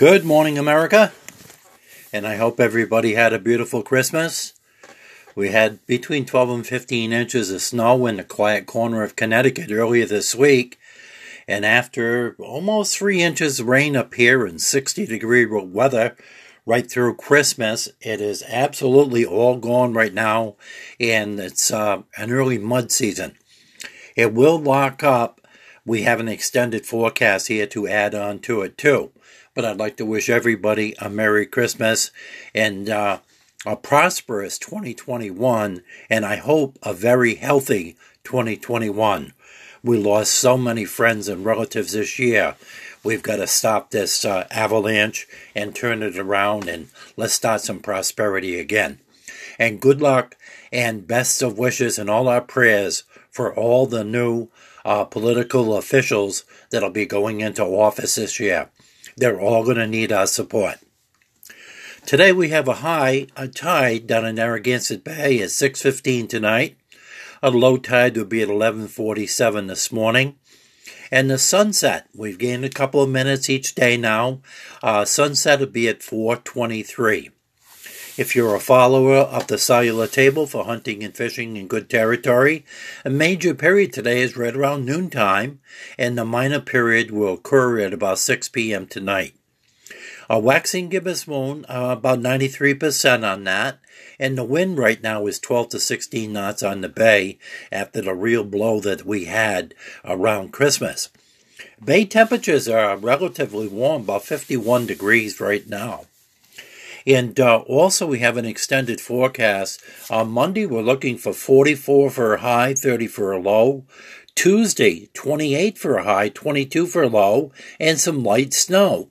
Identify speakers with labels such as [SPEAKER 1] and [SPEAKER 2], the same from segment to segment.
[SPEAKER 1] Good morning, America, and I hope everybody had a beautiful Christmas. We had between 12 and 15 inches of snow in the quiet corner of Connecticut earlier this week, and after almost three inches of rain up here and 60 degree weather right through Christmas, it is absolutely all gone right now, and it's uh, an early mud season. It will lock up. We have an extended forecast here to add on to it too but I'd like to wish everybody a Merry Christmas and uh, a prosperous 2021, and I hope a very healthy 2021. We lost so many friends and relatives this year. We've got to stop this uh, avalanche and turn it around, and let's start some prosperity again. And good luck and best of wishes and all our prayers for all the new uh, political officials that'll be going into office this year. They're all going to need our support. Today we have a high, a tide down in Narragansett Bay at 6:15 tonight. A low tide will be at 11:47 this morning. And the sunset, we've gained a couple of minutes each day now. Uh, sunset will be at 4:23. If you're a follower of the solunar table for hunting and fishing in good territory, a major period today is right around noontime, and the minor period will occur at about 6 p.m. tonight. A waxing gibbous moon, uh, about 93% on that, and the wind right now is 12 to 16 knots on the bay after the real blow that we had around Christmas. Bay temperatures are relatively warm, about 51 degrees right now. And uh, also, we have an extended forecast. On Monday, we're looking for 44 for a high, 30 for a low. Tuesday, 28 for a high, 22 for a low, and some light snow.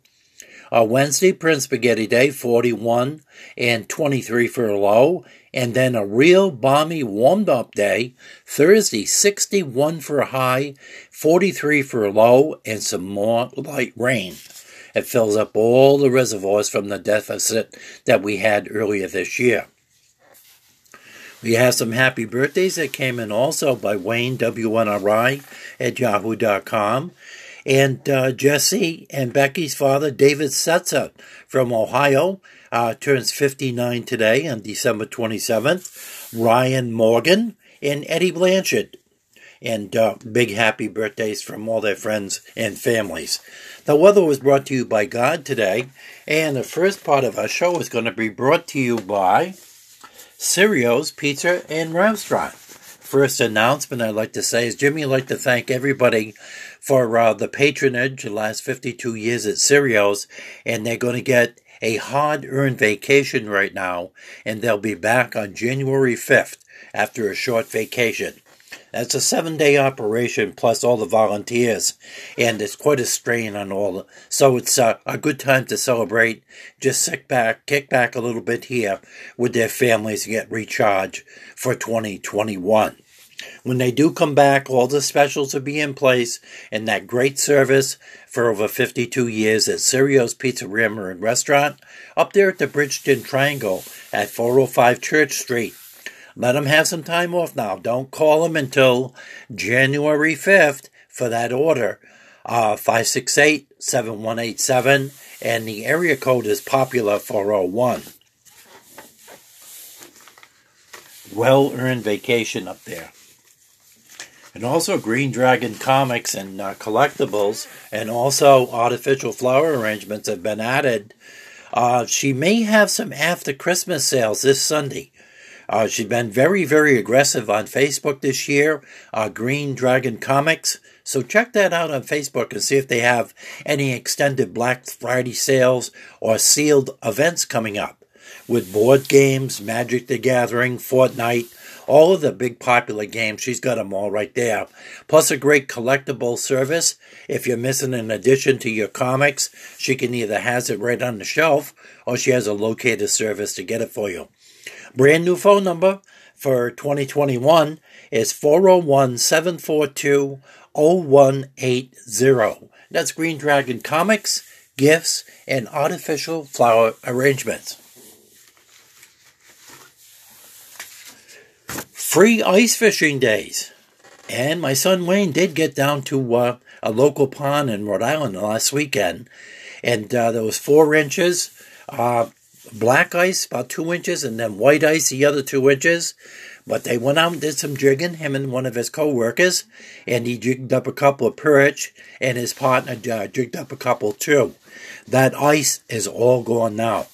[SPEAKER 1] Uh, Wednesday, Prince Spaghetti Day, 41 and 23 for a low. And then a real balmy warmed up day, Thursday, 61 for a high, 43 for a low, and some more light rain. It fills up all the reservoirs from the deficit that we had earlier this year. We have some happy birthdays that came in also by Wayne WNRI at yahoo.com. And uh, Jesse and Becky's father, David Setzer from Ohio, uh, turns 59 today on December 27th. Ryan Morgan and Eddie Blanchard. And uh, big happy birthdays from all their friends and families. The weather was brought to you by God today, and the first part of our show is going to be brought to you by Sirio's Pizza and Restaurant. First announcement I'd like to say is Jimmy would like to thank everybody for uh, the patronage the last 52 years at Sirio's, and they're going to get a hard earned vacation right now, and they'll be back on January 5th after a short vacation. It's a seven day operation plus all the volunteers, and it's quite a strain on all. So it's uh, a good time to celebrate. Just sit back, kick back a little bit here with their families get recharged for 2021. When they do come back, all the specials will be in place, and that great service for over 52 years at Sirio's Pizzeria and Restaurant up there at the Bridgeton Triangle at 405 Church Street. Let them have some time off now. Don't call them until January 5th for that order. Uh, 568 7187, and the area code is popular 401. Well earned vacation up there. And also Green Dragon comics and uh, collectibles, and also artificial flower arrangements have been added. Uh, she may have some after Christmas sales this Sunday. Uh, she's been very, very aggressive on Facebook this year, uh, Green Dragon Comics. So check that out on Facebook and see if they have any extended Black Friday sales or sealed events coming up with board games, Magic the Gathering, Fortnite, all of the big popular games. She's got them all right there. Plus a great collectible service. If you're missing an addition to your comics, she can either has it right on the shelf or she has a locator service to get it for you. Brand new phone number for 2021 is 401 742 0180. That's Green Dragon Comics, Gifts, and Artificial Flower Arrangements. Free ice fishing days. And my son Wayne did get down to uh, a local pond in Rhode Island last weekend, and uh, there was four inches, uh, black ice about two inches, and then white ice the other two inches. But they went out and did some jigging, him and one of his co-workers, and he jigged up a couple of perch, and his partner uh, jigged up a couple too. That ice is all gone now.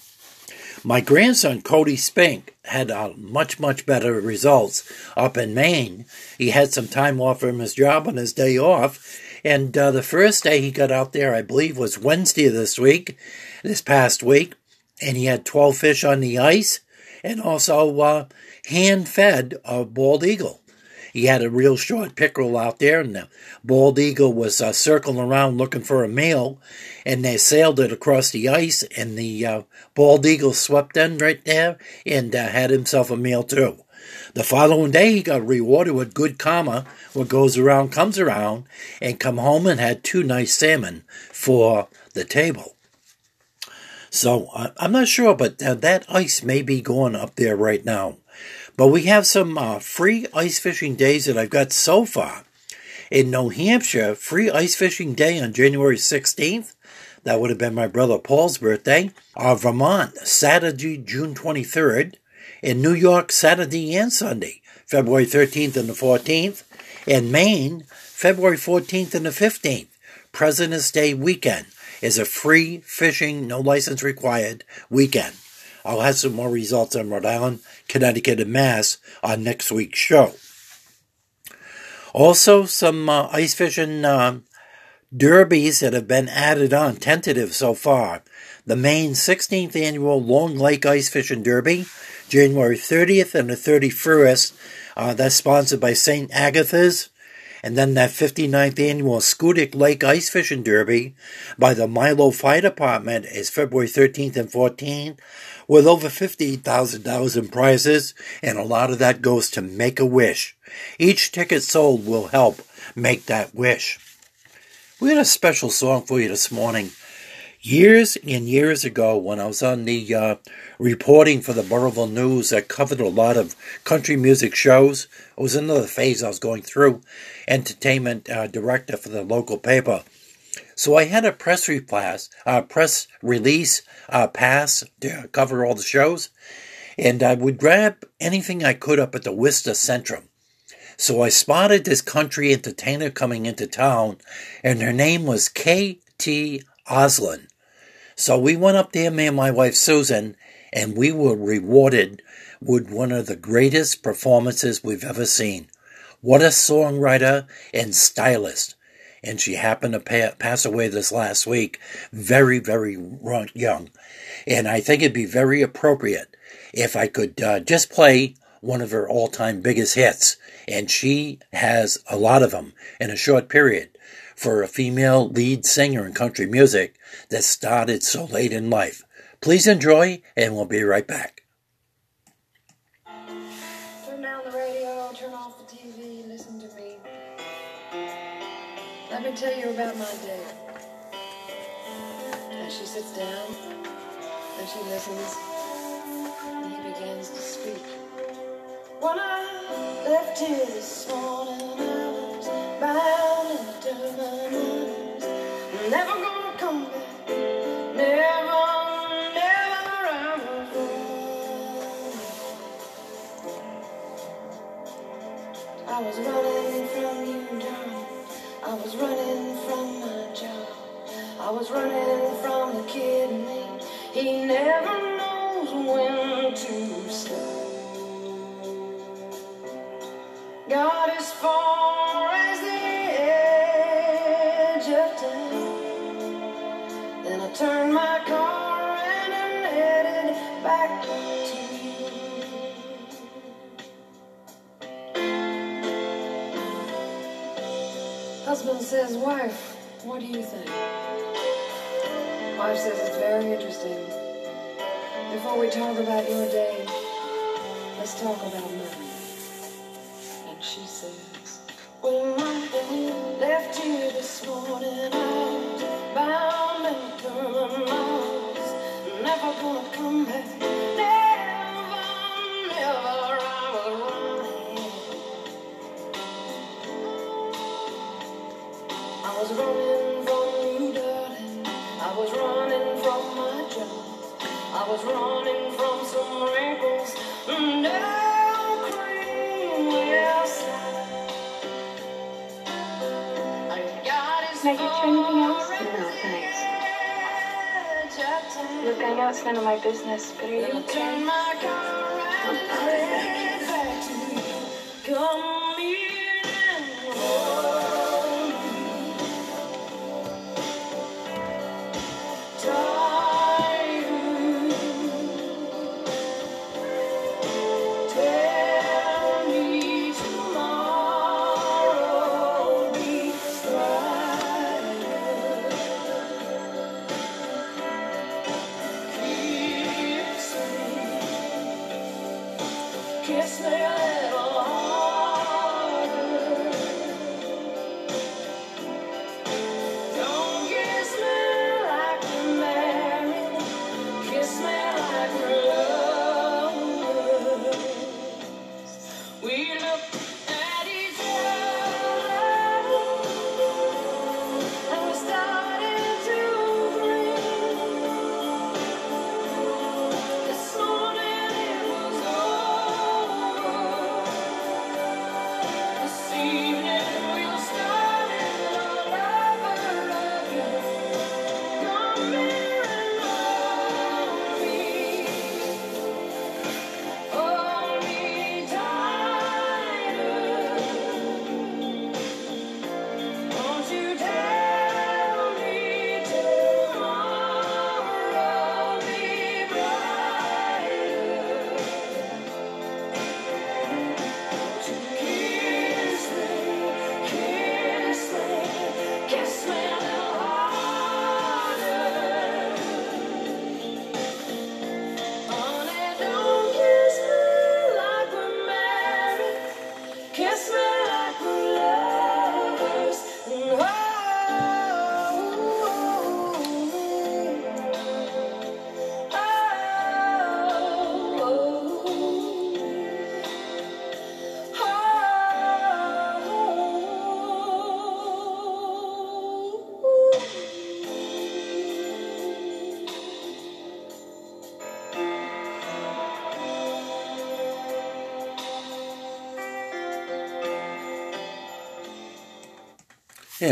[SPEAKER 1] My grandson, Cody Spink, had uh, much, much better results up in Maine. He had some time off from his job on his day off. And uh, the first day he got out there, I believe, was Wednesday this week, this past week. And he had 12 fish on the ice and also uh, hand fed a bald eagle. He had a real short pickerel out there, and the bald eagle was uh, circling around looking for a meal, and they sailed it across the ice, and the uh, bald eagle swept in right there and uh, had himself a meal too. The following day, he got rewarded with good karma. What goes around comes around, and come home and had two nice salmon for the table. So I'm not sure, but uh, that ice may be going up there right now. But we have some uh, free ice fishing days that I've got so far. In New Hampshire, free ice fishing day on January 16th. That would have been my brother Paul's birthday. Uh, Vermont, Saturday, June 23rd. In New York, Saturday and Sunday, February 13th and the 14th. In Maine, February 14th and the 15th. President's Day weekend is a free fishing, no license required weekend. I'll have some more results on Rhode Island, Connecticut, and Mass on next week's show. Also, some uh, ice fishing uh, derbies that have been added on, tentative so far. The Maine 16th Annual Long Lake Ice Fishing Derby, January 30th and the 31st. Uh, that's sponsored by St. Agatha's. And then that 59th annual Schoodic Lake Ice Fishing Derby by the Milo Fire Department is February 13th and 14th with over $50,000 in prizes, and a lot of that goes to Make a Wish. Each ticket sold will help make that wish. We had a special song for you this morning. Years and years ago, when I was on the uh, reporting for the Burrillville News, I covered a lot of country music shows. It was another phase I was going through, entertainment uh, director for the local paper. So I had a press repass, uh, press release uh, pass to cover all the shows, and I would grab anything I could up at the Worcester Centrum. So I spotted this country entertainer coming into town, and her name was K.T. Oslin. So we went up there, me and my wife Susan, and we were rewarded with one of the greatest performances we've ever seen. What a songwriter and stylist and she happened to pa- pass away this last week, very, very young. And I think it'd be very appropriate if I could uh, just play one of her all time biggest hits. And she has a lot of them in a short period for a female lead singer in country music that started so late in life. Please enjoy, and we'll be right back. Turn
[SPEAKER 2] down the radio, turn off the TV, listen to me. Let me tell you about my day. As she sits down and she listens, and he begins to speak. When I left here this morning, I. Never gonna come back. Never, never I was I was running from you, darling. I was running from my job. I was running from the kid. He never knows when to stop. Got as far as Husband says, Wife, what do you think? Wife says, It's very interesting. Before we talk about your day, let's talk about mine. And she says, When my day left here this morning, I was bound and I was never gonna come back.
[SPEAKER 3] Anything else?
[SPEAKER 2] No,
[SPEAKER 3] thanks. Look, I know it's none of my business, but are you okay?
[SPEAKER 2] back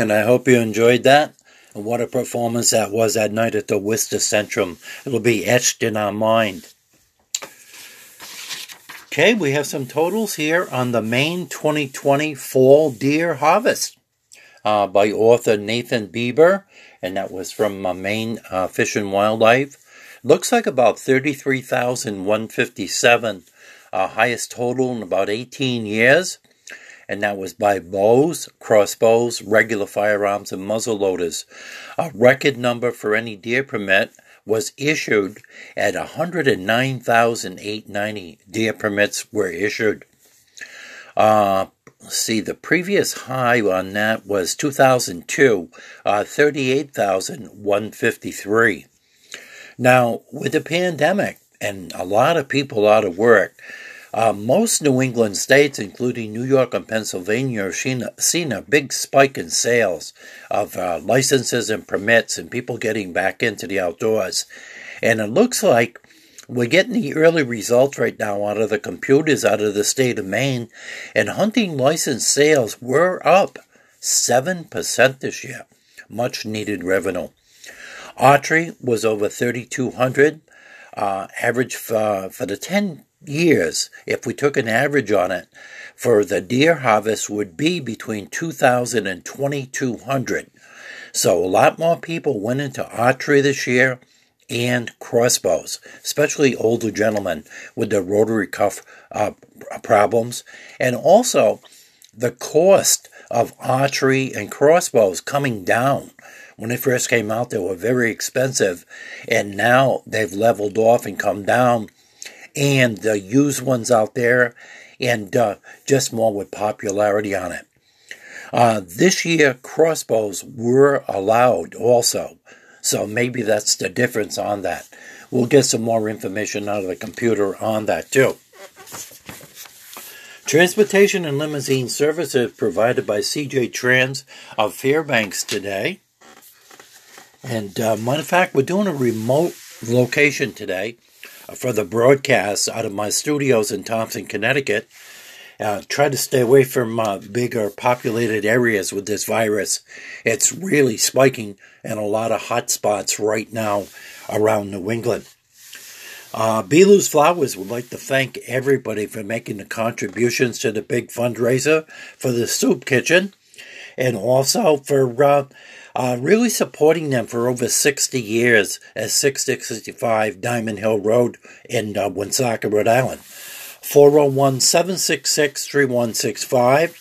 [SPEAKER 2] And
[SPEAKER 1] I hope you enjoyed that. And what a performance that was that night at the Worcester Centrum. It'll be etched in our mind. Okay, we have some totals here on the Maine 2020 Fall Deer Harvest uh, by author Nathan Bieber, and that was from uh, Maine uh, Fish and Wildlife. Looks like about 33,157, uh, highest total in about 18 years and that was by bows, crossbows, regular firearms, and muzzleloaders. A record number for any deer permit was issued at 109,890 deer permits were issued. Uh, see, the previous high on that was 2002, uh, 38,153. Now, with the pandemic and a lot of people out of work, uh, most New England states, including New York and Pennsylvania, have seen, seen a big spike in sales of uh, licenses and permits and people getting back into the outdoors. And it looks like we're getting the early results right now out of the computers out of the state of Maine, and hunting license sales were up 7% this year. Much needed revenue. Archery was over 3,200. Uh, average for, for the 10 years, if we took an average on it, for the deer harvest would be between 2,000 and 2,200. So a lot more people went into archery this year and crossbows, especially older gentlemen with the rotary cuff uh, problems. And also the cost of archery and crossbows coming down. When they first came out, they were very expensive, and now they've leveled off and come down. And the used ones out there, and uh, just more with popularity on it. Uh, this year, crossbows were allowed also, so maybe that's the difference on that. We'll get some more information out of the computer on that too. Transportation and limousine services provided by CJ Trans of Fairbanks today. And uh, matter of fact, we're doing a remote location today for the broadcast out of my studios in Thompson, Connecticut. Uh, try to stay away from uh, bigger populated areas with this virus. It's really spiking in a lot of hot spots right now around New England. Uh, Belu's Flowers would like to thank everybody for making the contributions to the big fundraiser for the soup kitchen and also for uh, uh, really supporting them for over 60 years at 665 Diamond Hill Road in uh, Woonsocket, Rhode Island. 401 766 3165.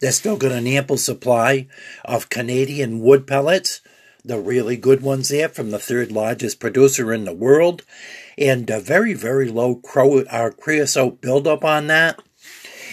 [SPEAKER 1] They're still got an ample supply of Canadian wood pellets, the really good ones there from the third largest producer in the world and a very, very low uh, creosote buildup on that.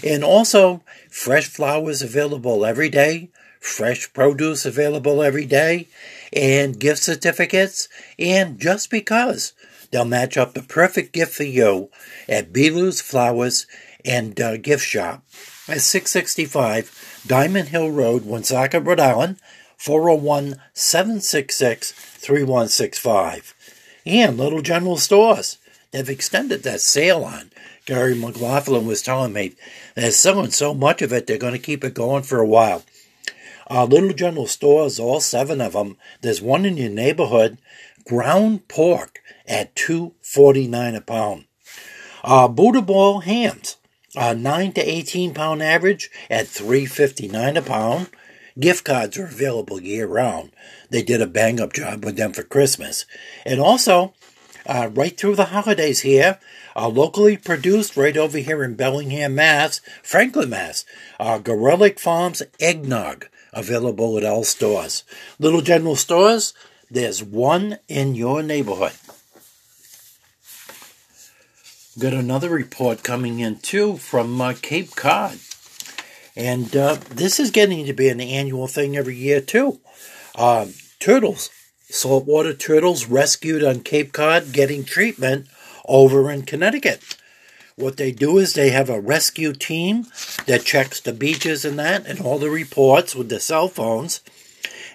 [SPEAKER 1] And also, fresh flowers available every day, fresh produce available every day, and gift certificates. And just because they'll match up the perfect gift for you at Belu's Flowers and uh, Gift Shop at 665 Diamond Hill Road, Woonsocket, Rhode Island, 401 766 3165 and Little General Stores. They've extended that sale on. Gary McLaughlin was telling me they're selling so much of it, they're going to keep it going for a while. Uh, Little General Stores, all seven of them. There's one in your neighborhood. Ground pork at two forty nine a pound. Uh, Butterball hams, nine to eighteen pound average at three fifty nine a pound. Gift cards are available year round. They did a bang up job with them for Christmas. And also, uh, right through the holidays here, uh, locally produced right over here in Bellingham, Mass, Franklin, Mass, uh, Garelick Farms Eggnog, available at all stores. Little general stores, there's one in your neighborhood. Got another report coming in too from uh, Cape Cod. And uh, this is getting to be an annual thing every year, too. Uh, turtles, saltwater turtles rescued on Cape Cod, getting treatment over in Connecticut. What they do is they have a rescue team that checks the beaches and that, and all the reports with the cell phones.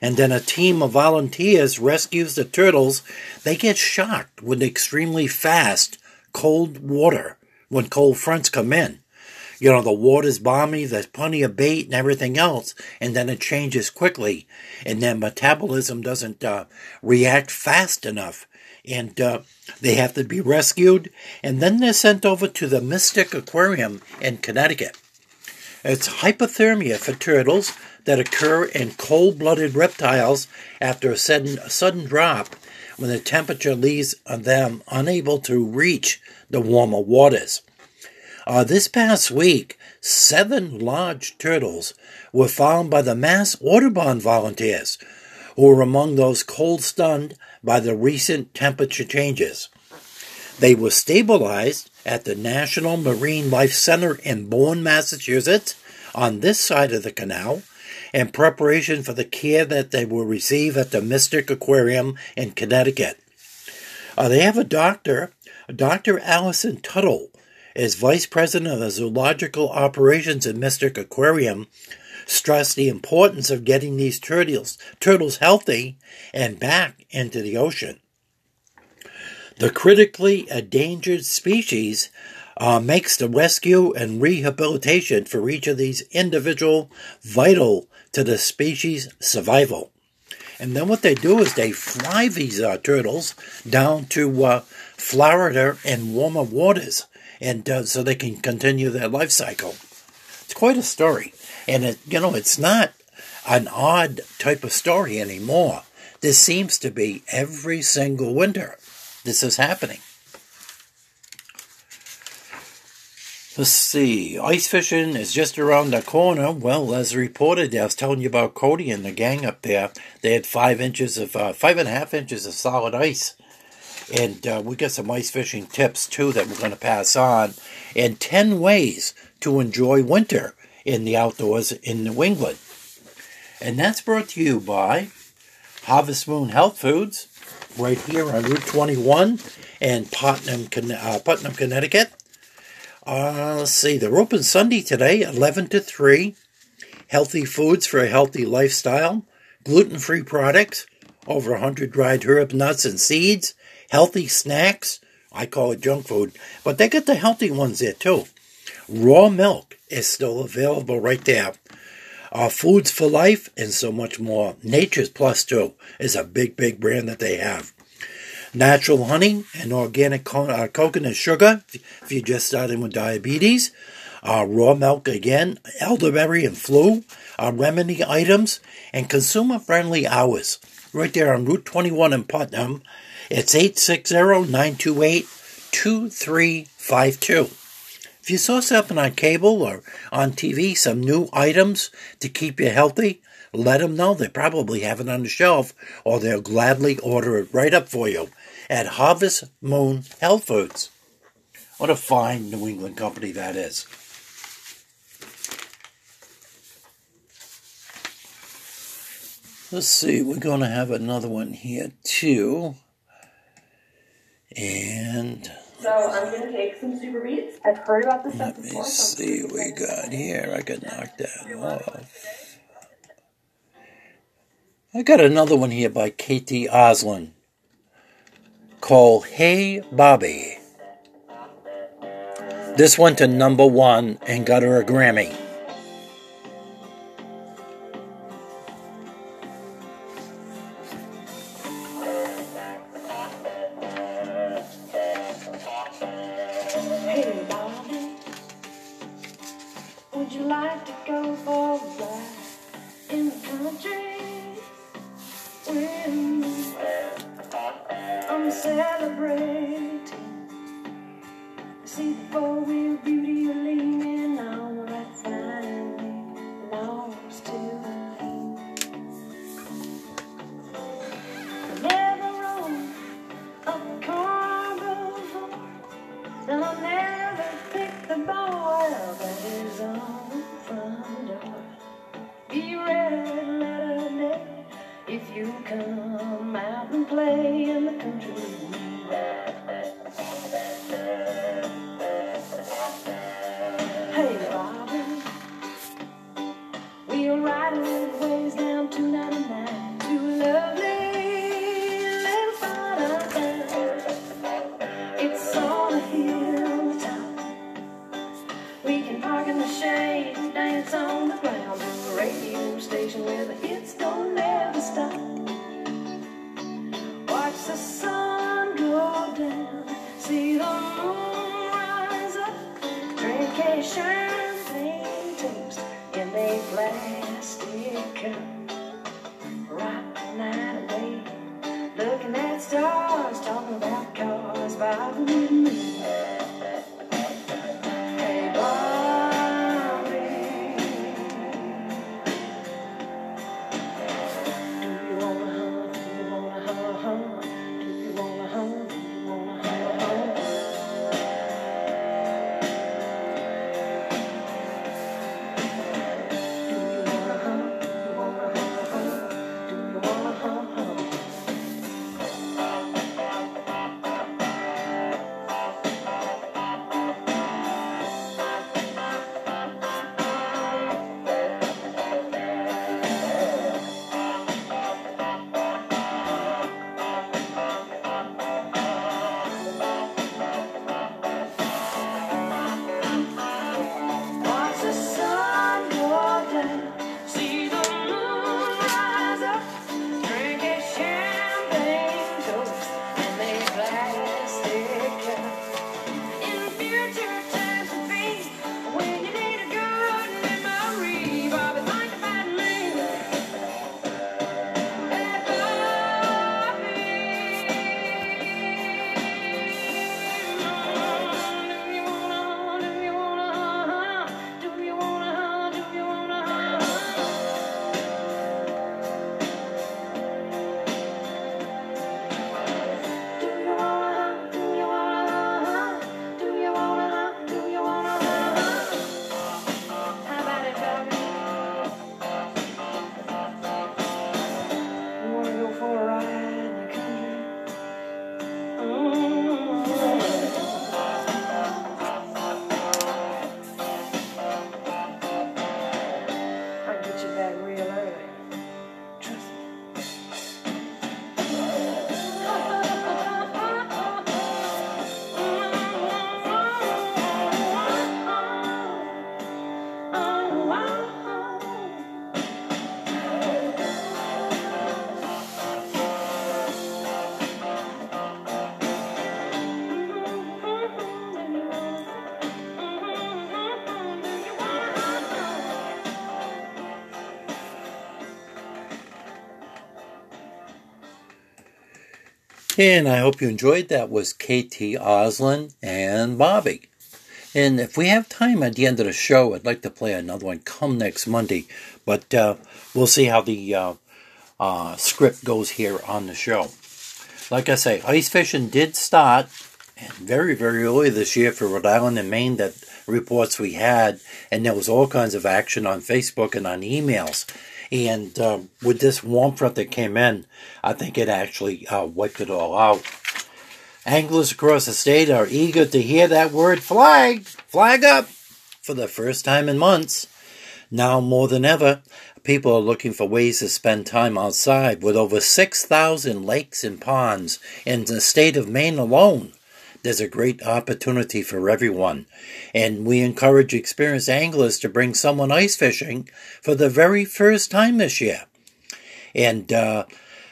[SPEAKER 1] And then a team of volunteers rescues the turtles. They get shocked with extremely fast, cold water when cold fronts come in you know, the water's balmy, there's plenty of bait and everything else, and then it changes quickly, and their metabolism doesn't uh, react fast enough, and uh, they have to be rescued, and then they're sent over to the Mystic Aquarium in Connecticut. It's hypothermia for turtles that occur in cold blooded reptiles after a sudden, a sudden drop when the temperature leaves them unable to reach the warmer waters. Uh, this past week, seven large turtles were found by the Mass Audubon volunteers, who were among those cold stunned by the recent temperature changes. They were stabilized at the National Marine Life Center in Bourne, Massachusetts, on this side of the canal, in preparation for the care that they will receive at the Mystic Aquarium in Connecticut. Uh, they have a doctor, Dr. Allison Tuttle, as vice president of the zoological operations at Mystic Aquarium, stressed the importance of getting these turtles, turtles healthy and back into the ocean. The critically endangered species uh, makes the rescue and rehabilitation for each of these individual vital to the species survival. And then what they do is they fly these uh, turtles down to uh, Florida and warmer waters and uh, so they can continue their life cycle. It's quite a story, and it, you know it's not an odd type of story anymore. This seems to be every single winter. This is happening. Let's see. Ice fishing is just around the corner. Well, as reported, I was telling you about Cody and the gang up there. They had five inches of, uh, five and a half inches of solid ice and uh, we got some ice fishing tips too that we're going to pass on, and 10 ways to enjoy winter in the outdoors in New England. And that's brought to you by Harvest Moon Health Foods, right here on Route 21 in Putnam, uh, Putnam Connecticut. Uh, let's see. They're open Sunday today, 11 to 3. Healthy foods for a healthy lifestyle. Gluten free products. Over 100 dried herb nuts and seeds. Healthy snacks. I call it junk food. But they got the healthy ones there too. Raw milk is still available right there. Uh, Foods for Life and so much more. Nature's Plus too is a big, big brand that they have. Natural honey and organic co- uh, coconut sugar if you're just starting with diabetes. Uh, raw milk again, elderberry and flu, uh, remedy items, and consumer friendly hours. Right there on Route 21 in Putnam. It's 860 928 2352. If you saw something on cable or on TV, some new items to keep you healthy, let them know. They probably have it on the shelf, or they'll gladly order it right up for you at Harvest Moon Health Foods. What a fine New England company that is. Let's see, we're going to have another one here too. And
[SPEAKER 4] So I'm gonna take some super beats. I've heard about this stuff
[SPEAKER 1] let me
[SPEAKER 4] before. so I'm
[SPEAKER 1] see what we got here. I could knock that off. I got another one here by K.T. Oslin called Hey Bobby. This went to number one and got her a Grammy.
[SPEAKER 2] And
[SPEAKER 1] I hope you enjoyed that was KT Oslin and Bobby. And if we have time at the end of the show, I'd like to play another one come next Monday. But uh, we'll see how the uh, uh, script goes here on the show. Like I say, ice fishing did start very, very early this year for Rhode Island and Maine that reports we had, and there was all kinds of action on Facebook and on emails. And uh, with this warm front that came in, I think it actually uh, wiped it all out. Anglers across the state are eager to hear that word flag, flag up, for the first time in months. Now more than ever, people are looking for ways to spend time outside with over 6,000 lakes and ponds in the state of Maine alone there's a great opportunity for everyone. And we encourage experienced anglers to bring someone ice fishing for the very first time this year. And uh,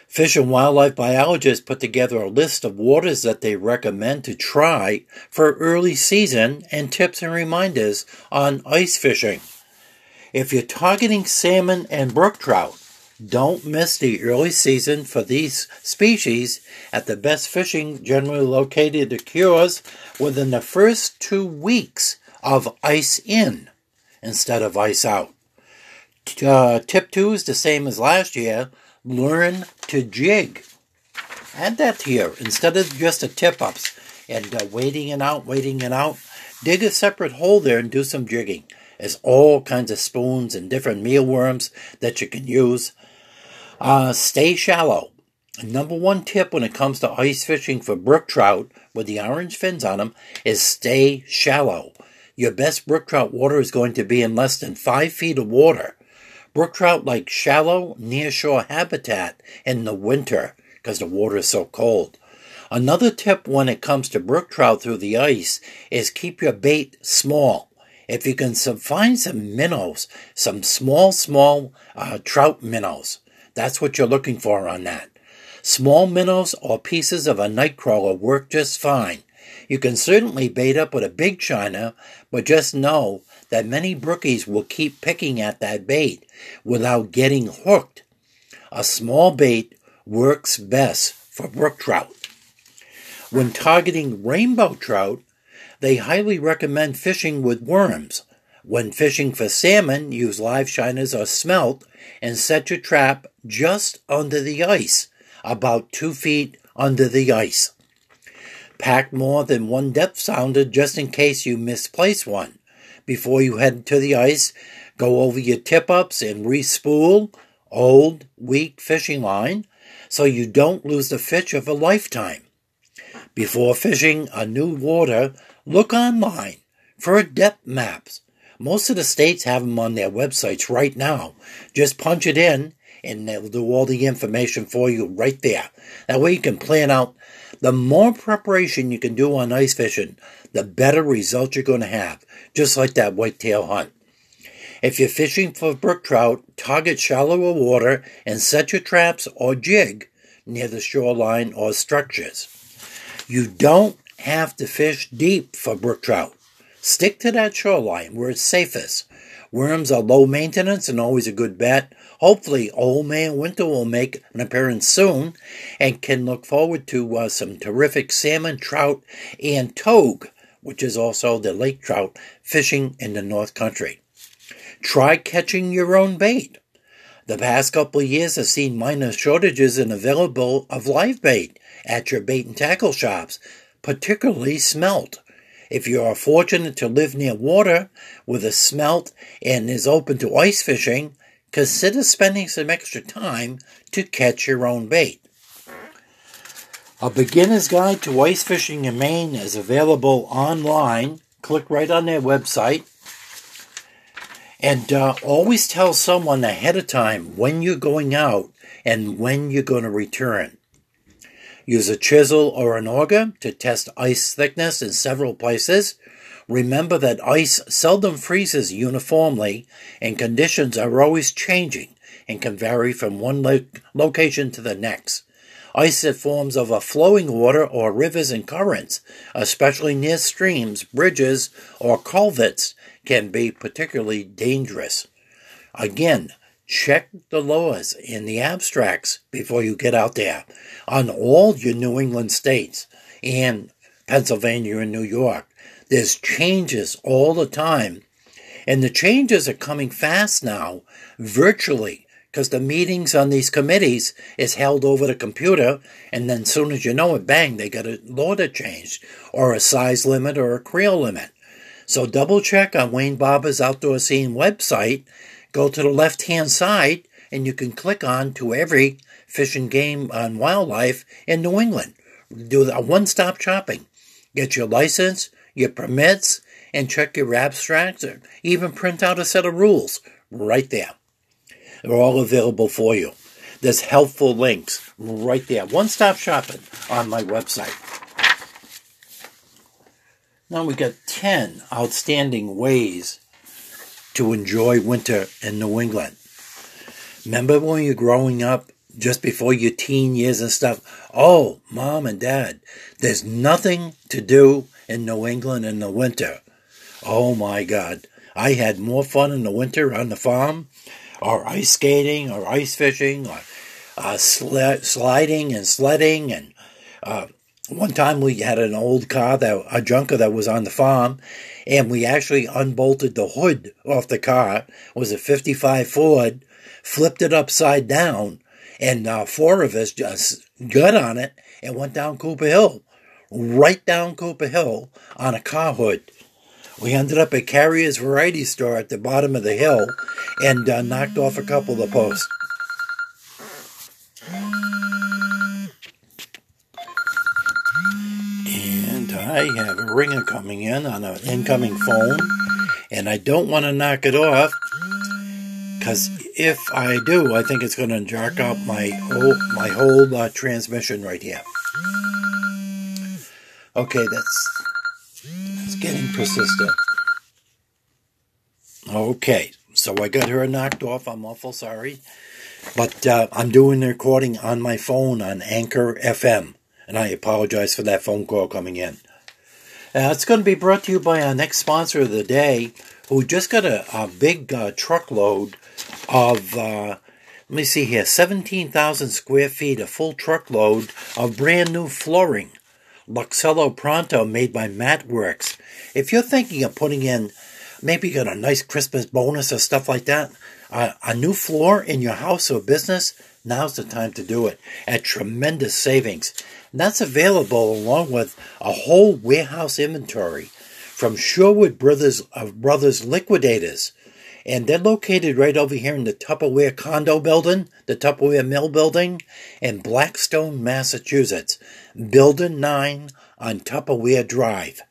[SPEAKER 1] Fish and Wildlife biologists put together a list of waters that they recommend to try for early season and tips and reminders on ice fishing. If you're targeting salmon and brook trout, don't miss the early season for these species at the best fishing generally located occurs within the first two weeks of ice in instead of ice out. Uh, tip two is the same as last year. Learn to jig. Add that here instead of just the tip ups and uh, waiting and out, waiting and out. Dig a separate hole there and do some jigging. There's all kinds of spoons and different mealworms that you can use. Uh, stay shallow. Number one tip when it comes to ice fishing for brook trout with the orange fins on them is stay shallow. Your best brook trout water is going to be in less than five feet of water. Brook trout like shallow, near shore habitat in the winter because the water is so cold. Another tip when it comes to brook trout through the ice is keep your bait small. If you can find some minnows, some small, small uh, trout minnows, that's what you're looking for on that. Small minnows or pieces of a nightcrawler work just fine. You can certainly bait up with a big shiner, but just know that many brookies will keep picking at that bait without getting hooked. A small bait works best for brook trout. When targeting rainbow trout, they highly recommend fishing with worms. When fishing for salmon, use live shiners or smelt and set your trap just under the ice, about two feet under the ice. Pack more than one depth sounder just in case you misplace one. Before you head to the ice, go over your tip ups and respool old, weak fishing line so you don't lose the fish of a lifetime. Before fishing a new water, look online for depth maps most of the states have them on their websites right now. Just punch it in and they'll do all the information for you right there. That way you can plan out. The more preparation you can do on ice fishing, the better results you're going to have, just like that whitetail hunt. If you're fishing for brook trout, target shallower water and set your traps or jig near the shoreline or structures. You don't have to fish deep for brook trout. Stick to that shoreline where it's safest. Worms are low maintenance and always a good bet. Hopefully, Old Man Winter will make an appearance soon and can look forward to uh, some terrific salmon, trout, and togue, which is also the lake trout fishing in the North Country. Try catching your own bait. The past couple of years have seen minor shortages in available of live bait at your bait and tackle shops, particularly smelt. If you are fortunate to live near water with a smelt and is open to ice fishing, consider spending some extra time to catch your own bait. A beginner's guide to ice fishing in Maine is available online. Click right on their website. And uh, always tell someone ahead of time when you're going out and when you're going to return. Use a chisel or an auger to test ice thickness in several places. Remember that ice seldom freezes uniformly and conditions are always changing and can vary from one lo- location to the next. Ice that forms over flowing water or rivers and currents, especially near streams, bridges, or culverts, can be particularly dangerous. Again, check the laws and the abstracts before you get out there on all your New England states and Pennsylvania and New York. There's changes all the time. And the changes are coming fast now, virtually, because the meetings on these committees is held over the computer, and then soon as you know it, bang, they got a law that changed, or a size limit or a creel limit. So double check on Wayne Barber's Outdoor Scene website, go to the left hand side, and you can click on to every fish and game and wildlife in New England. Do a one stop shopping. Get your license, your permits, and check your abstracts, or even print out a set of rules right there. They're all available for you. There's helpful links right there. One stop shopping on my website. Now we got 10 outstanding ways to enjoy winter in New England. Remember when you're growing up, just before your teen years and stuff? Oh, mom and dad, there's nothing to do in New England in the winter. Oh my God. I had more fun in the winter on the farm, or ice skating, or ice fishing, or uh, sl- sliding and sledding. And uh, one time we had an old car, that a junker that was on the farm, and we actually unbolted the hood off the car. It was a 55 Ford, flipped it upside down, and uh, four of us just got on it and went down Cooper Hill, right down Cooper Hill on a car hood. We ended up at Carrier's Variety Store at the bottom of the hill and uh, knocked off a couple of the posts. And I have a ringer coming in on an incoming phone, and I don't want to knock it off because if I do, I think it's going to jerk out my whole my whole uh, transmission right here. Okay, that's it's getting persistent. Okay, so I got her knocked off. I'm awful sorry, but uh, I'm doing the recording on my phone on Anchor FM, and I apologize for that phone call coming in. Uh, it's going to be brought to you by our next sponsor of the day, who just got a, a big uh, truckload of, uh, let me see here, 17,000 square feet, a full truckload of brand new flooring. Luxello Pronto made by Matworks. If you're thinking of putting in, maybe you got a nice Christmas bonus or stuff like that, a new floor in your house or business, now's the time to do it at tremendous savings. And that's available along with a whole warehouse inventory from Sherwood Brothers of Brothers Liquidators. And they're located right over here in the Tupperware condo building, the Tupperware Mill building in Blackstone, Massachusetts. Building 9 on Tupperware Drive.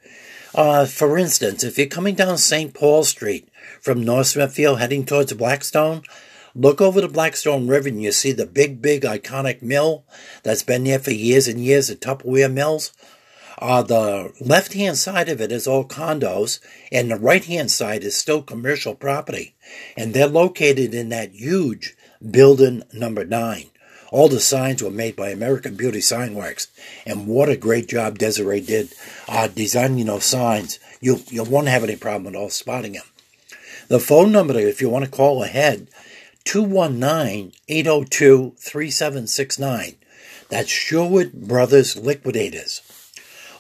[SPEAKER 1] Uh, for instance, if you're coming down St. Paul Street from North Smithfield heading towards Blackstone, look over the Blackstone River and you see the big, big iconic mill that's been there for years and years, the Tupperware Mills. Uh, the left hand side of it is all condos, and the right hand side is still commercial property. And they're located in that huge building number nine. All the signs were made by American Beauty Sign Works, and what a great job Desiree did uh, designing those signs. You you won't have any problem at all spotting them. The phone number, if you want to call ahead, 219-802-3769. That's Sherwood Brothers Liquidators,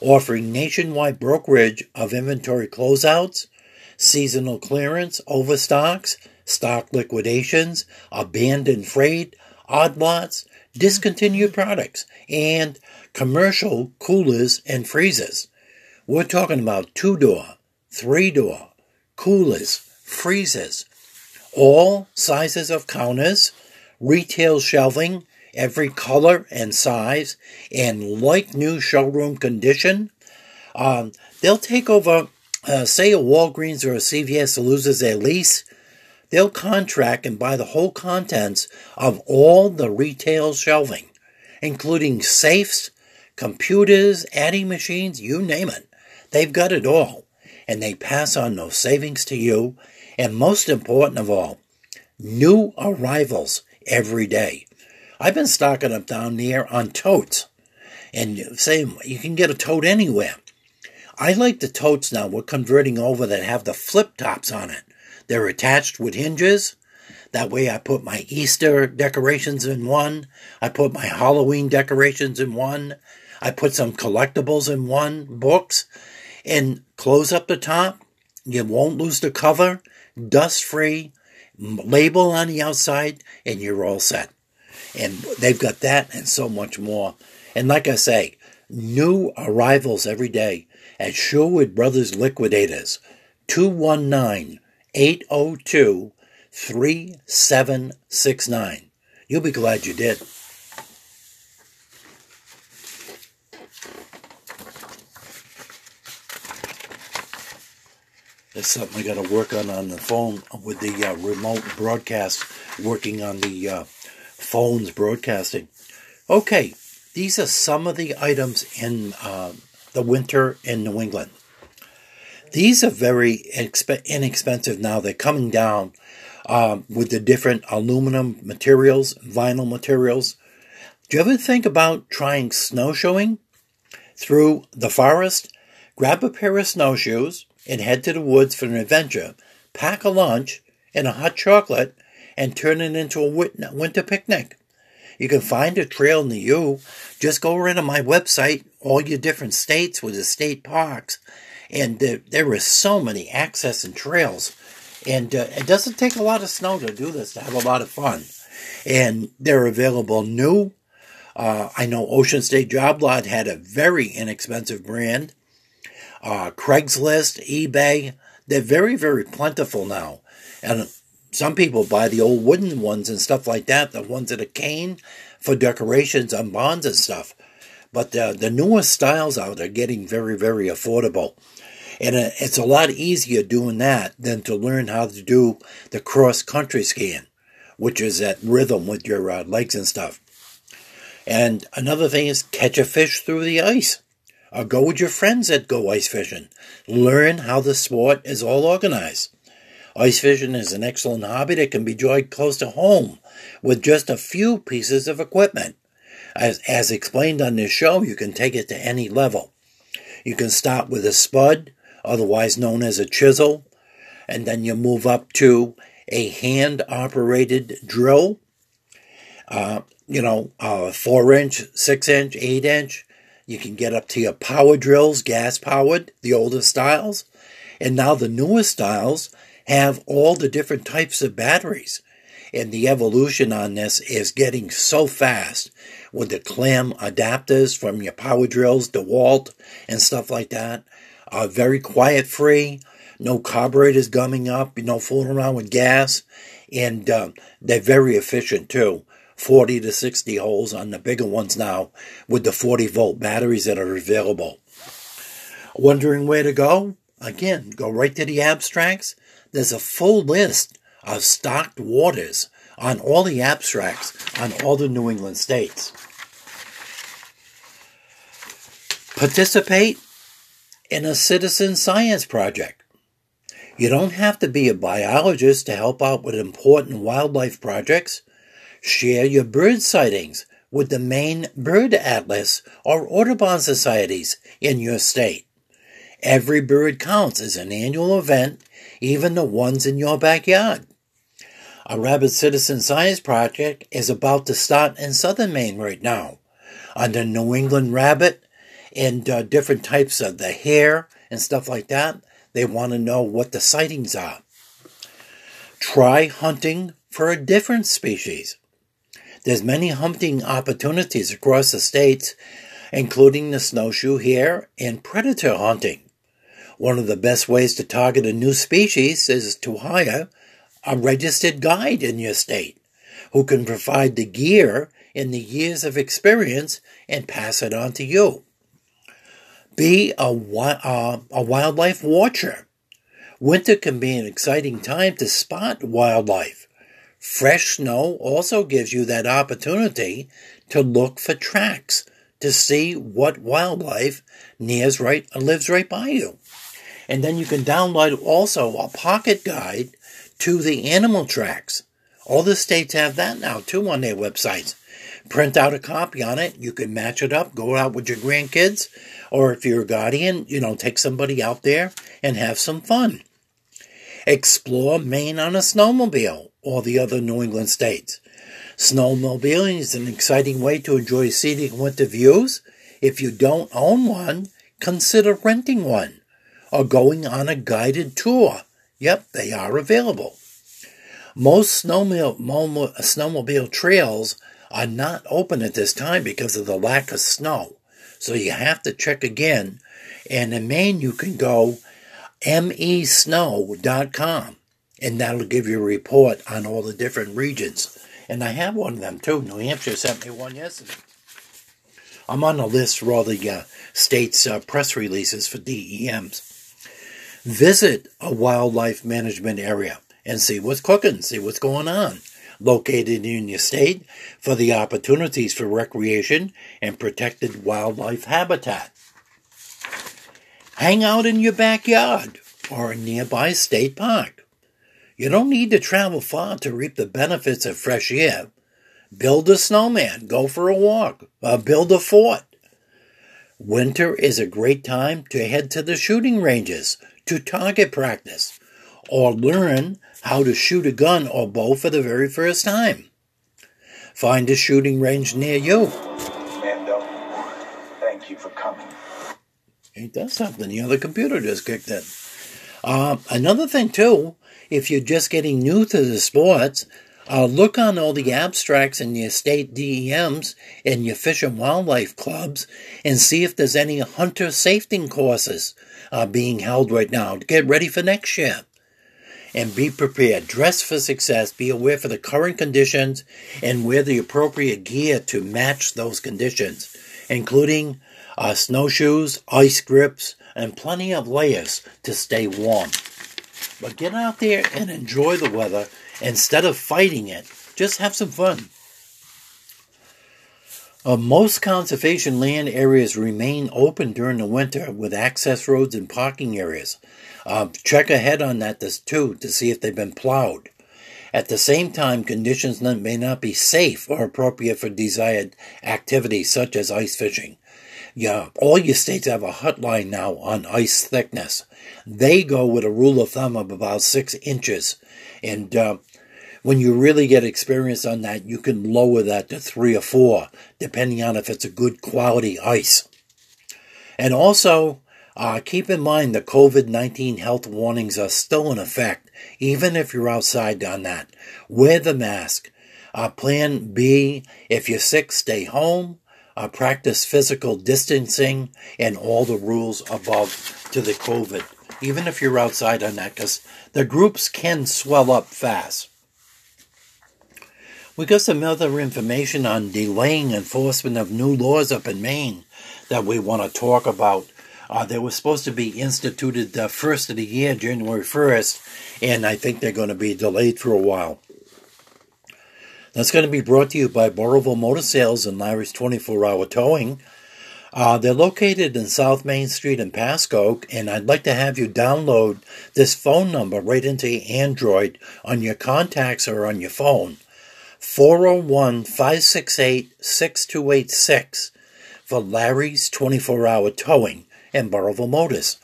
[SPEAKER 1] offering nationwide brokerage of inventory closeouts, seasonal clearance, overstocks, stock liquidations, abandoned freight, odd lots, discontinued products, and commercial coolers and freezers. We're talking about two door, three door, coolers, freezers, all sizes of counters, retail shelving, every color and size, and like new showroom condition. Um, they'll take over, uh, say, a Walgreens or a CVS loses their lease. They'll contract and buy the whole contents of all the retail shelving, including safes, computers, adding machines, you name it. They've got it all. And they pass on those savings to you. And most important of all, new arrivals every day. I've been stocking up down there on totes. And say you can get a tote anywhere. I like the totes now we're converting over that have the flip tops on it. They're attached with hinges. That way I put my Easter decorations in one. I put my Halloween decorations in one. I put some collectibles in one, books, and close up the top. You won't lose the cover, dust free, label on the outside, and you're all set. And they've got that and so much more. And like I say, new arrivals every day at Sherwood Brothers Liquidators, 219 802 3769. You'll be glad you did. That's something I got to work on on the phone with the uh, remote broadcast, working on the uh, phones broadcasting. Okay, these are some of the items in uh, the winter in New England. These are very exp- inexpensive now. They're coming down um, with the different aluminum materials, vinyl materials. Do you ever think about trying snowshoeing through the forest? Grab a pair of snowshoes and head to the woods for an adventure. Pack a lunch and a hot chocolate and turn it into a winter picnic. You can find a trail near you. Just go right on my website, all your different states with the state parks, and there, are so many access and trails. And uh, it doesn't take a lot of snow to do this, to have a lot of fun. And they're available new. Uh, I know Ocean State Job Lot had a very inexpensive brand. Uh, Craigslist, eBay, they're very, very plentiful now. And some people buy the old wooden ones and stuff like that, the ones that are cane for decorations on bonds and stuff. But uh, the newest styles out are getting very, very affordable. And it's a lot easier doing that than to learn how to do the cross country skiing, which is that rhythm with your uh, legs and stuff. And another thing is catch a fish through the ice. Or go with your friends that go ice fishing. Learn how the sport is all organized. Ice fishing is an excellent hobby that can be enjoyed close to home with just a few pieces of equipment. As, as explained on this show, you can take it to any level. You can start with a spud, otherwise known as a chisel, and then you move up to a hand operated drill. Uh, you know, uh, four inch, six inch, eight inch. You can get up to your power drills, gas powered, the older styles. And now the newest styles have all the different types of batteries. And the evolution on this is getting so fast with the clam adapters from your power drills, DeWalt, and stuff like that. Are very quiet free, no carburetors gumming up, no fooling around with gas, and uh, they're very efficient too. 40 to 60 holes on the bigger ones now with the 40 volt batteries that are available. Wondering where to go? Again, go right to the abstracts. There's a full list of stocked waters on all the abstracts on all the New England states. Participate in a citizen science project. You don't have to be a biologist to help out with important wildlife projects. Share your bird sightings with the Maine Bird Atlas or Audubon societies in your state. Every bird counts as an annual event, even the ones in your backyard. A Rabbit Citizen Science Project is about to start in southern Maine right now. Under New England Rabbit and uh, different types of the hare and stuff like that, they want to know what the sightings are. Try hunting for a different species. There's many hunting opportunities across the states, including the snowshoe hare and predator hunting. One of the best ways to target a new species is to hire a registered guide in your state who can provide the gear and the years of experience and pass it on to you. Be a, uh, a wildlife watcher. Winter can be an exciting time to spot wildlife. Fresh snow also gives you that opportunity to look for tracks to see what wildlife nears right lives right by you. And then you can download also a pocket guide to the animal tracks. All the states have that now too on their websites. Print out a copy on it. You can match it up, go out with your grandkids, or if you're a guardian, you know, take somebody out there and have some fun. Explore Maine on a snowmobile or the other New England states. Snowmobiling is an exciting way to enjoy scenic winter views. If you don't own one, consider renting one or going on a guided tour. Yep, they are available. Most snowmobile, trails are not open at this time because of the lack of snow. So you have to check again. And in Maine, you can go mesnow.com and that'll give you a report on all the different regions. And I have one of them too. New Hampshire sent me one yesterday. I'm on the list for all the uh, states' uh, press releases for DEMs. Visit a wildlife management area and see what's cooking, see what's going on. Located in your state for the opportunities for recreation and protected wildlife habitat. Hang out in your backyard or a nearby state park. You don't need to travel far to reap the benefits of fresh air. Build a snowman, go for a walk, uh, build a fort. Winter is a great time to head to the shooting ranges to target practice or learn how to shoot a gun or bow for the very first time. Find a shooting range near you.
[SPEAKER 5] Mando, thank you for coming.
[SPEAKER 1] Ain't that something? The computer just kicked in. Uh, another thing, too, if you're just getting new to the sports, uh, look on all the abstracts in your state DEMs and your fish and wildlife clubs and see if there's any hunter safety courses uh, being held right now to get ready for next year. And be prepared. Dress for success. Be aware for the current conditions and wear the appropriate gear to match those conditions, including uh, snowshoes, ice grips, and plenty of layers to stay warm. But get out there and enjoy the weather instead of fighting it. Just have some fun. Uh, most conservation land areas remain open during the winter with access roads and parking areas. Uh, check ahead on that too to see if they've been plowed. At the same time, conditions may not be safe or appropriate for desired activities such as ice fishing. Yeah, all your states have a hotline now on ice thickness. They go with a rule of thumb of about six inches, and uh, when you really get experience on that, you can lower that to three or four, depending on if it's a good quality ice. And also, uh, keep in mind the COVID 19 health warnings are still in effect, even if you're outside on that. Wear the mask. Uh, plan B if you're sick, stay home. Uh, practice physical distancing and all the rules above to the COVID, even if you're outside on that, because the groups can swell up fast. We got some other information on delaying enforcement of new laws up in Maine that we want to talk about. Uh, they were supposed to be instituted the first of the year, January 1st, and I think they're going to be delayed for a while. That's going to be brought to you by Burrillville Motor Sales and Larry's 24 Hour Towing. Uh, they're located in South Main Street in Pascoag, and I'd like to have you download this phone number right into Android on your contacts or on your phone. 401 568 6286 for Larry's 24 hour towing and Burrillville Motors.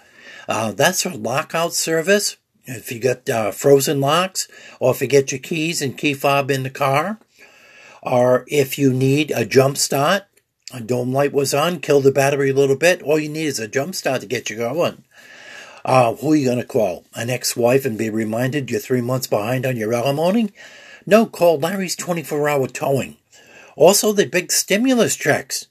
[SPEAKER 1] Uh, that's our lockout service. If you got uh, frozen locks, or if you get your keys and key fob in the car, or if you need a jump start, a dome light was on, kill the battery a little bit, all you need is a jump start to get you going. Uh, who are you going to call? An ex wife and be reminded you're three months behind on your alimony? No, call Larry's 24 hour towing. Also, the big stimulus checks.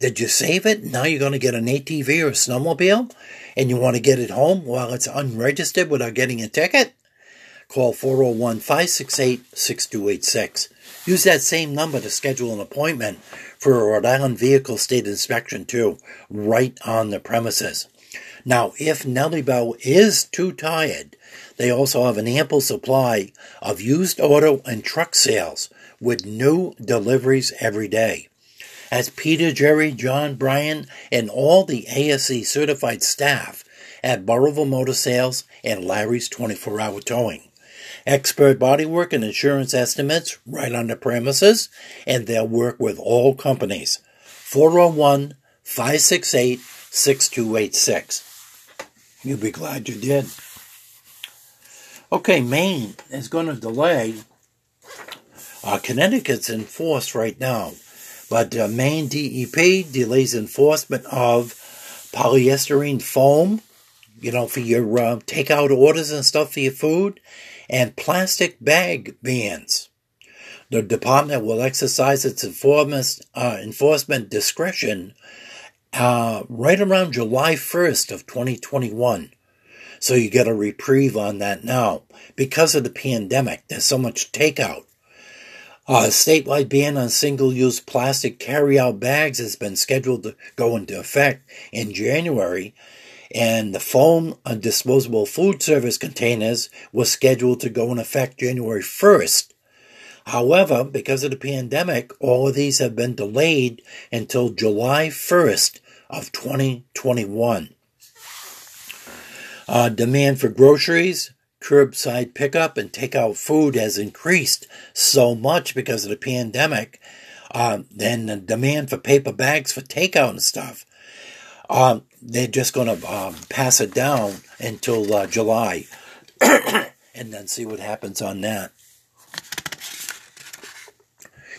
[SPEAKER 1] Did you save it? Now you're going to get an ATV or a snowmobile and you want to get it home while it's unregistered without getting a ticket? Call 401 568 6286. Use that same number to schedule an appointment for a Rhode Island vehicle state inspection, too, right on the premises. Now, if Nellie Bell is too tired, they also have an ample supply of used auto and truck sales with new deliveries every day. As Peter, Jerry, John, Brian, and all the ASE certified staff at Burrillville Motor Sales and Larry's 24 hour towing. Expert bodywork and insurance estimates right on the premises, and they'll work with all companies. 401 568 6286. You'll be glad you did. Okay, Maine is going to delay Uh, Connecticut's enforced right now, but uh, Maine DEP delays enforcement of polystyrene foam, you know, for your uh, takeout orders and stuff for your food, and plastic bag bans. The department will exercise its enforcement, uh, discretion uh, right around July 1st of 2021. So you get a reprieve on that now. Because of the pandemic, there's so much takeout. A statewide ban on single-use plastic carry-out bags has been scheduled to go into effect in January, and the foam on disposable food service containers was scheduled to go in effect January 1st. However, because of the pandemic, all of these have been delayed until July 1st of 2021. Uh, demand for groceries, curbside pickup, and takeout food has increased so much because of the pandemic. Uh, then the demand for paper bags for takeout and stuff. Um, they're just going to um, pass it down until uh, July and then see what happens on that.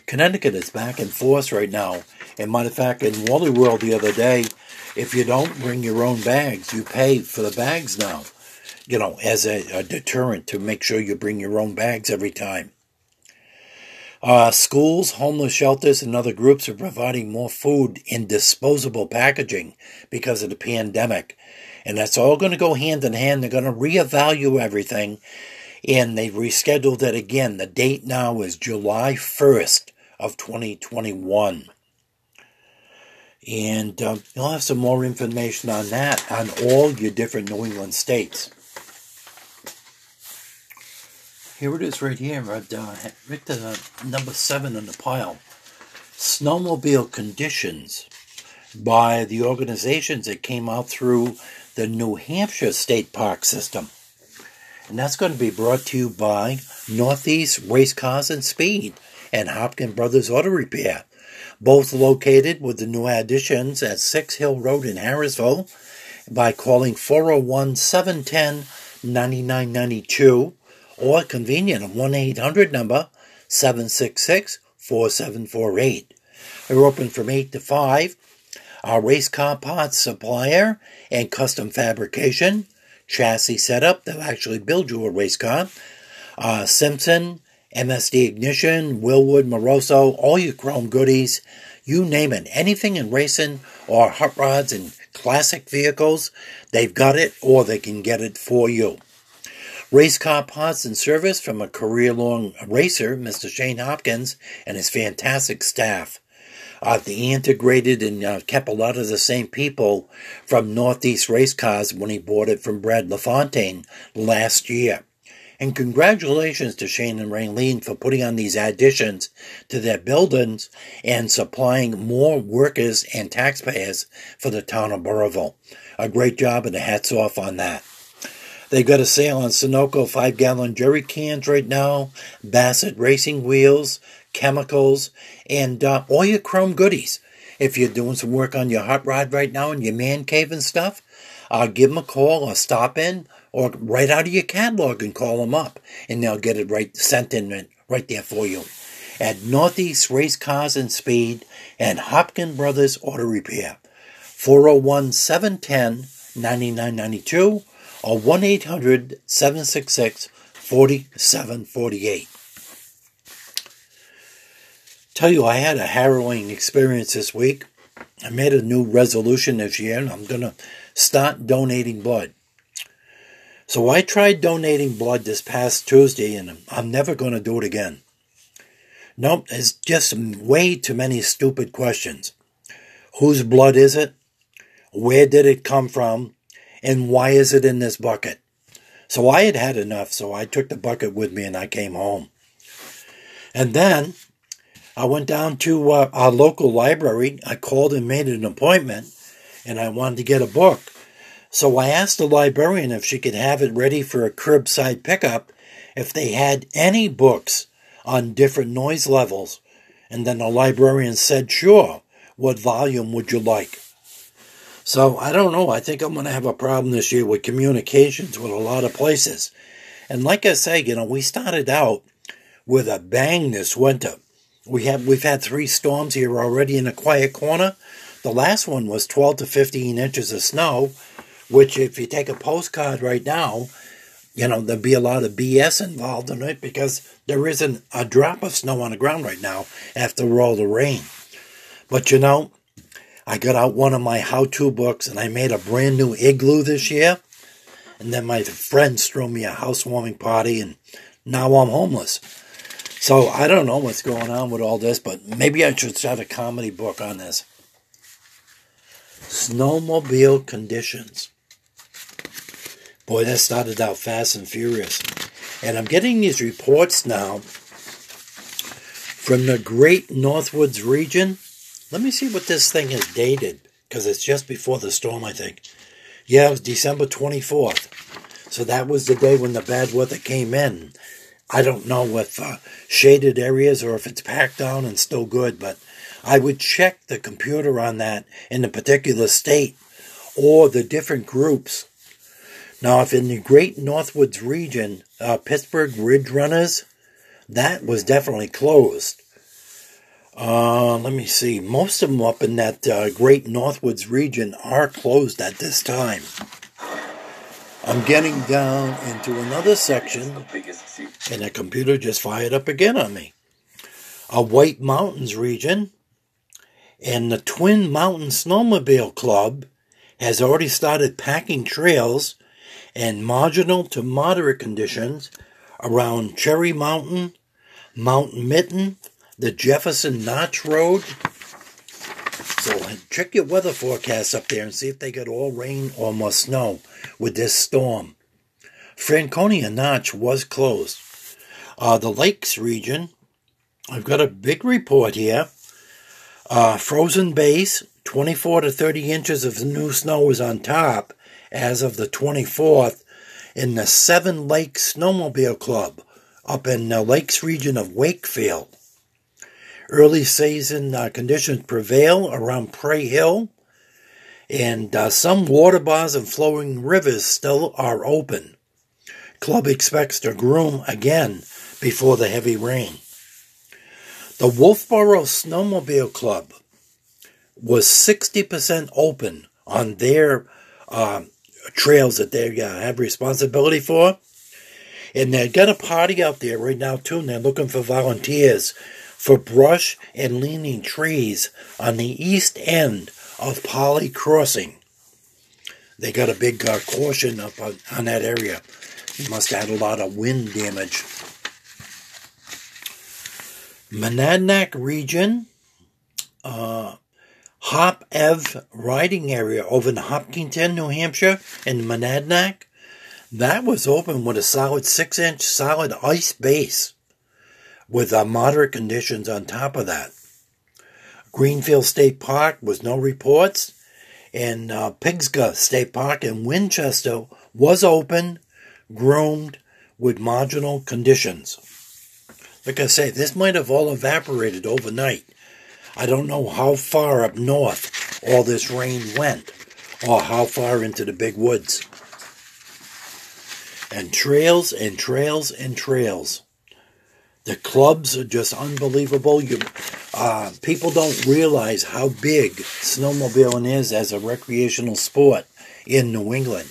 [SPEAKER 1] Connecticut is back in force right now. And matter of fact, in Wally World the other day, if you don't bring your own bags, you pay for the bags now. You know, as a, a deterrent to make sure you bring your own bags every time. Uh, schools, homeless shelters, and other groups are providing more food in disposable packaging because of the pandemic. And that's all going to go hand in hand. They're going to reevaluate everything. And they've rescheduled it again. The date now is July 1st of 2021. And um, you'll have some more information on that on all your different New England states. Here it is right here uh, right to number seven in the pile. Snowmobile conditions by the organizations that came out through the New Hampshire State Park System. And that's going to be brought to you by Northeast Race Cars and Speed and Hopkin Brothers Auto Repair, both located with the new additions at Six Hill Road in Harrisville by calling 401 710 9992 or convenient 1 800 number 766 4748. We're open from 8 to 5. Our race car parts supplier and custom fabrication, chassis setup, they'll actually build you a race car. Uh, Simpson, MSD Ignition, Wilwood, Moroso, all your chrome goodies, you name it. Anything in racing or hot rods and classic vehicles, they've got it or they can get it for you. Race car parts and service from a career long racer, Mr. Shane Hopkins, and his fantastic staff. Uh, the integrated and uh, kept a lot of the same people from Northeast Race Cars when he bought it from Brad LaFontaine last year. And congratulations to Shane and Raylene for putting on these additions to their buildings and supplying more workers and taxpayers for the town of Burrillville. A great job and a hats off on that. They've got a sale on Sunoco five gallon jerry cans right now, Bassett racing wheels, chemicals, and uh, chrome goodies. If you're doing some work on your hot rod right now in your man cave and stuff, uh, give them a call or stop in or right out of your catalog and call them up, and they'll get it right sent in right there for you. At Northeast Race Cars and Speed and Hopkin Brothers Auto Repair, 401 710 9992 or 1 800 766 4748. Tell you, I had a harrowing experience this week. I made a new resolution this year, and I'm going to start donating blood. So I tried donating blood this past Tuesday, and I'm never going to do it again. Nope, it's just way too many stupid questions. Whose blood is it? Where did it come from? And why is it in this bucket? So I had had enough, so I took the bucket with me and I came home. And then I went down to uh, our local library. I called and made an appointment, and I wanted to get a book. So I asked the librarian if she could have it ready for a curbside pickup if they had any books on different noise levels. And then the librarian said, Sure, what volume would you like? So I don't know. I think I'm going to have a problem this year with communications with a lot of places. And like I say, you know, we started out with a bang this winter. We have we've had three storms here already in a quiet corner. The last one was 12 to 15 inches of snow, which if you take a postcard right now, you know, there'd be a lot of BS involved in it because there isn't a drop of snow on the ground right now after all the rain. But you know, I got out one of my how to books and I made a brand new igloo this year. And then my friends threw me a housewarming party and now I'm homeless. So I don't know what's going on with all this, but maybe I should start a comedy book on this. Snowmobile conditions. Boy, that started out fast and furious. And I'm getting these reports now from the Great Northwoods region. Let me see what this thing is dated, because it's just before the storm, I think. Yeah, it was December 24th. So that was the day when the bad weather came in. I don't know if uh, shaded areas or if it's packed down and still good, but I would check the computer on that in a particular state or the different groups. Now, if in the Great Northwoods region, uh, Pittsburg Ridge Runners, that was definitely closed. Uh, let me see. Most of them up in that uh, Great Northwoods region are closed at this time. I'm getting down into another section, and the computer just fired up again on me. A White Mountains region, and the Twin Mountain Snowmobile Club has already started packing trails and marginal to moderate conditions around Cherry Mountain, Mount Mitten, the Jefferson Notch Road. So check your weather forecast up there and see if they get all rain or more snow with this storm. Franconia Notch was closed. Uh, the Lakes region, I've got a big report here. Uh, frozen base, 24 to 30 inches of new snow is on top as of the 24th in the Seven Lakes Snowmobile Club up in the Lakes region of Wakefield. Early season uh, conditions prevail around Prey Hill, and uh, some water bars and flowing rivers still are open. Club expects to groom again before the heavy rain. The Wolfeboro Snowmobile Club was 60% open on their uh, trails that they uh, have responsibility for. And they've got a party out there right now, too, and they're looking for volunteers for brush and leaning trees on the east end of Polly Crossing. They got a big uh, caution up on, on that area. You must have had a lot of wind damage. Monadnock region, uh, Hop Ev riding area over in Hopkinton, New Hampshire, in Monadnock. That was open with a solid six inch solid ice base with uh, moderate conditions on top of that. Greenfield State Park was no reports, and uh, Pisgah State Park in Winchester was open, groomed with marginal conditions. Like I say, this might have all evaporated overnight. I don't know how far up north all this rain went, or how far into the big woods. And trails and trails and trails. The clubs are just unbelievable. You, uh, people don't realize how big snowmobiling is as a recreational sport in New England.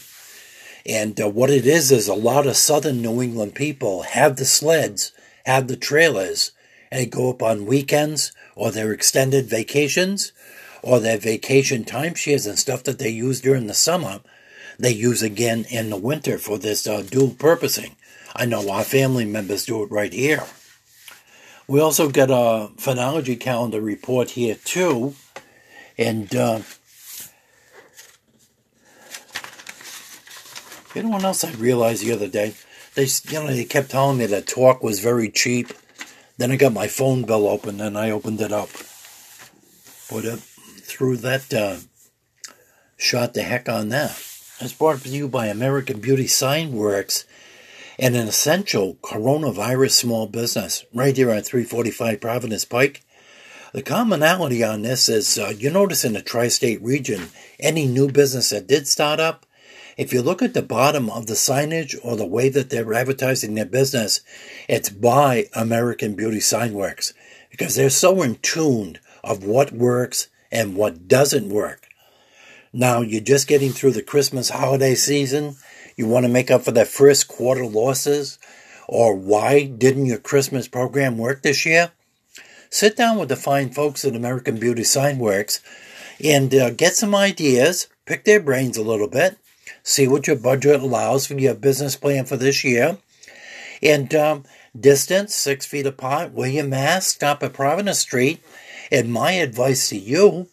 [SPEAKER 1] And uh, what it is is a lot of southern New England people have the sleds, have the trailers, and go up on weekends or their extended vacations or their vacation timeshares and stuff that they use during the summer. They use again in the winter for this uh, dual purposing. I know our family members do it right here. We also get a phenology calendar report here too, and uh, else I realized the other day? They, you know, they kept telling me that talk was very cheap. Then I got my phone bill open and I opened it up. But uh, through that, uh, shot the heck on that. It's brought to you by American Beauty Sign Works and an essential coronavirus small business right here on 345 Providence Pike. The commonality on this is uh, you notice in the tri state region, any new business that did start up, if you look at the bottom of the signage or the way that they're advertising their business, it's by American Beauty Signworks because they're so in tune of what works and what doesn't work. Now, you're just getting through the Christmas holiday season. You want to make up for that first quarter losses? Or why didn't your Christmas program work this year? Sit down with the fine folks at American Beauty Sign Works and uh, get some ideas, pick their brains a little bit, see what your budget allows for your business plan for this year. And um, distance, six feet apart, wear your mask, stop at Providence Street. And my advice to you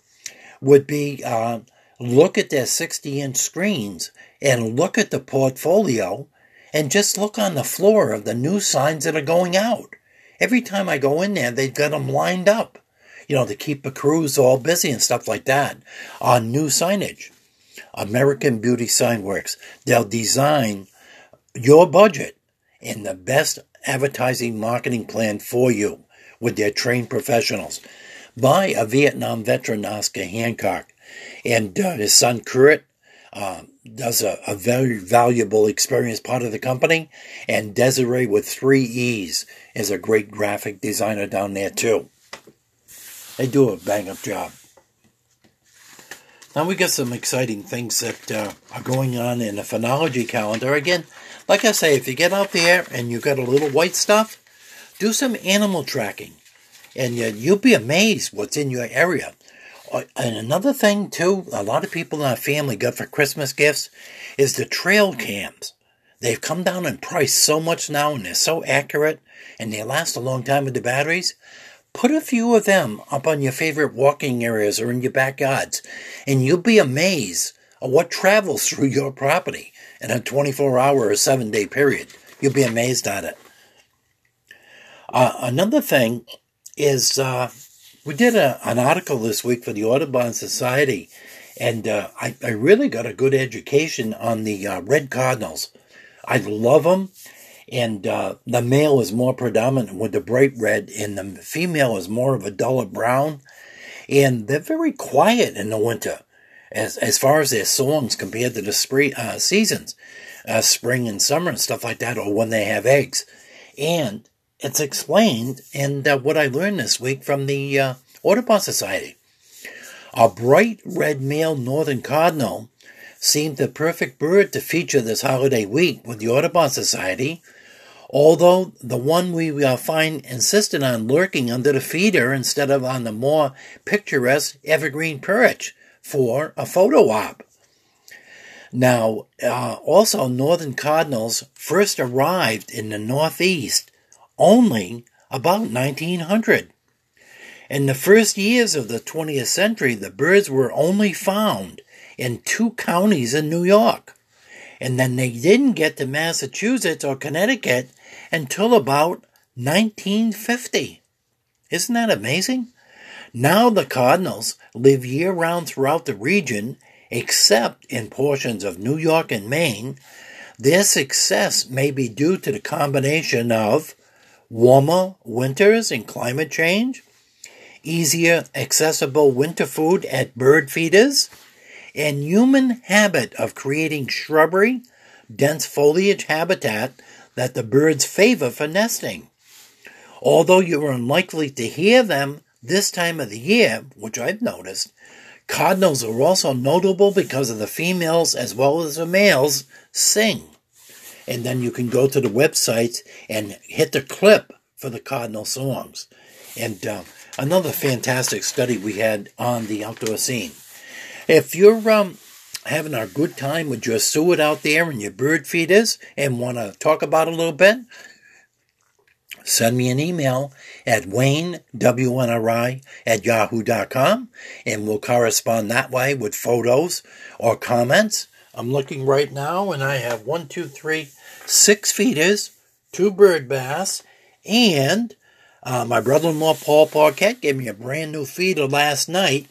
[SPEAKER 1] would be uh, look at their 60 inch screens and look at the portfolio and just look on the floor of the new signs that are going out. Every time I go in there, they've got them lined up, you know, to keep the crews all busy and stuff like that on new signage. American Beauty Sign Works. They'll design your budget and the best advertising marketing plan for you with their trained professionals by a Vietnam veteran, Oscar Hancock. And uh, his son, Kurt, uh, does a, a, very valuable experience part of the company. And Desiree with three E's is a great graphic designer down there, too. They do a bang up job. Now we got some exciting things that uh, are going on in the phenology calendar. Again, like I say, if you get out there and you got a little white stuff, do some animal tracking, and uh, you'll be amazed what's in your area. Uh, and another thing too, a lot of people in our family got for Christmas gifts is the trail cams. They've come down in price so much now, and they're so accurate, and they last a long time with the batteries. Put a few of them up on your favorite walking areas or in your backyards, and you'll be amazed at what travels through your property in a 24 hour or 7 day period. You'll be amazed at it. Uh, another thing is uh, we did a, an article this week for the Audubon Society, and uh, I, I, really got a good education on the uh, red cardinals. I love them and uh, the male is more predominant with the bright red, and the female is more of a duller brown. And they're very quiet in the winter, as as far as their songs compared to the spring uh, seasons, uh, spring and summer and stuff like that, or when they have eggs. And it's explained in uh, what I learned this week from the uh, Audubon Society. A bright red male northern cardinal seemed the perfect bird to feature this holiday week with the Audubon Society although the one we uh, find insisted on lurking under the feeder instead of on the more picturesque evergreen perch for a photo op. Now, uh, also, northern cardinals first arrived in the Northeast only about 1900. In the first years of the 20th century, the birds were only found in two counties in New York. And then they didn't get to Massachusetts or Connecticut until about 1950. Isn't that amazing? Now the Cardinals live year round throughout the region, except in portions of New York and Maine. Their success may be due to the combination of warmer winters and climate change, easier accessible winter food at bird feeders, and human habit of creating shrubbery, dense foliage habitat that the birds favor for nesting. Although you are unlikely to hear them this time of the year, which I've noticed, cardinals are also notable because of the females as well as the males sing. And then you can go to the website and hit the clip for the cardinal songs. And uh, another fantastic study we had on the outdoor scene. If you're um, having a good time with your suet out there and your bird feeders and want to talk about a little bit, send me an email at wayne, WNRI, at yahoo.com, and we'll correspond that way with photos or comments. I'm looking right now, and I have one, two, three, six feeders, two bird bass, and uh, my brother-in-law Paul Parquette gave me a brand new feeder last night